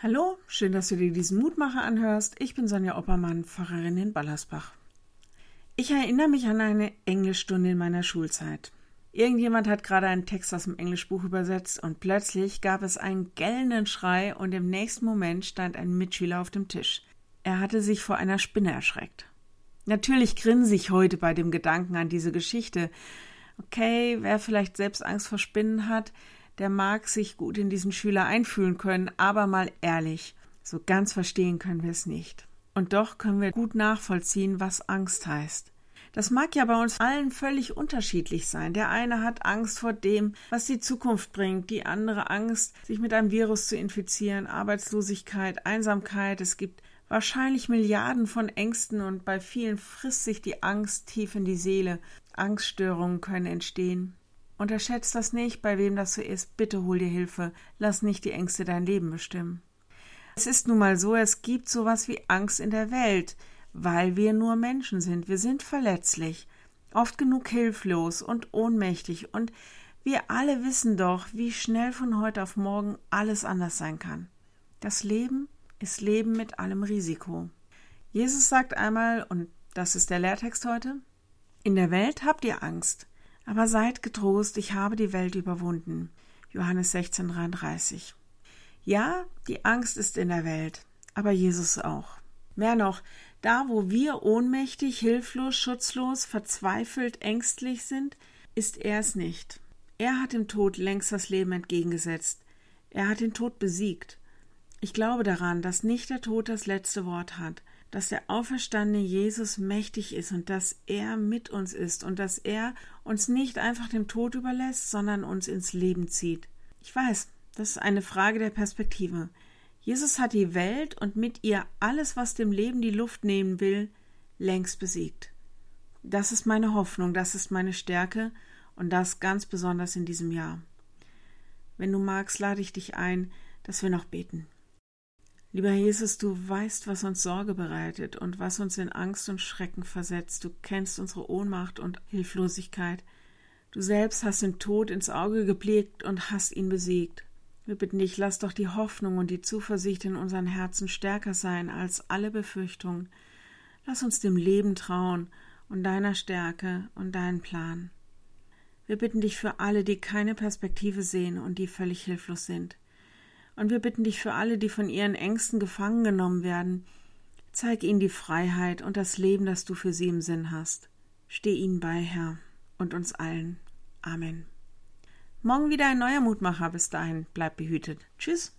Hallo, schön, dass du dir diesen Mutmacher anhörst. Ich bin Sonja Oppermann, Pfarrerin in Ballersbach. Ich erinnere mich an eine Englischstunde in meiner Schulzeit. Irgendjemand hat gerade einen Text aus dem Englischbuch übersetzt und plötzlich gab es einen gellenden Schrei und im nächsten Moment stand ein Mitschüler auf dem Tisch. Er hatte sich vor einer Spinne erschreckt. Natürlich grinse ich heute bei dem Gedanken an diese Geschichte. Okay, wer vielleicht selbst Angst vor Spinnen hat, der mag sich gut in diesen Schüler einfühlen können, aber mal ehrlich, so ganz verstehen können wir es nicht. Und doch können wir gut nachvollziehen, was Angst heißt. Das mag ja bei uns allen völlig unterschiedlich sein. Der eine hat Angst vor dem, was die Zukunft bringt, die andere Angst, sich mit einem Virus zu infizieren, Arbeitslosigkeit, Einsamkeit. Es gibt wahrscheinlich Milliarden von Ängsten und bei vielen frisst sich die Angst tief in die Seele. Angststörungen können entstehen. Unterschätzt das nicht, bei wem das so ist. Bitte hol dir Hilfe. Lass nicht die Ängste dein Leben bestimmen. Es ist nun mal so, es gibt sowas wie Angst in der Welt, weil wir nur Menschen sind. Wir sind verletzlich, oft genug hilflos und ohnmächtig und wir alle wissen doch, wie schnell von heute auf morgen alles anders sein kann. Das Leben ist Leben mit allem Risiko. Jesus sagt einmal, und das ist der Lehrtext heute, in der Welt habt ihr Angst, aber seid getrost, ich habe die Welt überwunden. Johannes 16, 33. Ja, die Angst ist in der Welt, aber Jesus auch. Mehr noch, da wo wir ohnmächtig, hilflos, schutzlos, verzweifelt, ängstlich sind, ist er es nicht. Er hat dem Tod längst das Leben entgegengesetzt. Er hat den Tod besiegt. Ich glaube daran, dass nicht der Tod das letzte Wort hat, dass der auferstandene Jesus mächtig ist und dass er mit uns ist und dass er uns nicht einfach dem Tod überlässt, sondern uns ins Leben zieht. Ich weiß, das ist eine Frage der Perspektive. Jesus hat die Welt und mit ihr alles, was dem Leben die Luft nehmen will, längst besiegt. Das ist meine Hoffnung, das ist meine Stärke und das ganz besonders in diesem Jahr. Wenn du magst, lade ich dich ein, dass wir noch beten. Lieber Jesus, du weißt, was uns Sorge bereitet und was uns in Angst und Schrecken versetzt. Du kennst unsere Ohnmacht und Hilflosigkeit. Du selbst hast den Tod ins Auge geblickt und hast ihn besiegt. Wir bitten dich, lass doch die Hoffnung und die Zuversicht in unseren Herzen stärker sein als alle Befürchtungen. Lass uns dem Leben trauen und deiner Stärke und deinen Plan. Wir bitten dich für alle, die keine Perspektive sehen und die völlig hilflos sind. Und wir bitten dich für alle, die von ihren Ängsten gefangen genommen werden, zeig ihnen die Freiheit und das Leben, das du für sie im Sinn hast. Steh ihnen bei, Herr, und uns allen. Amen. Morgen wieder ein neuer Mutmacher. Bis dahin, bleib behütet. Tschüss.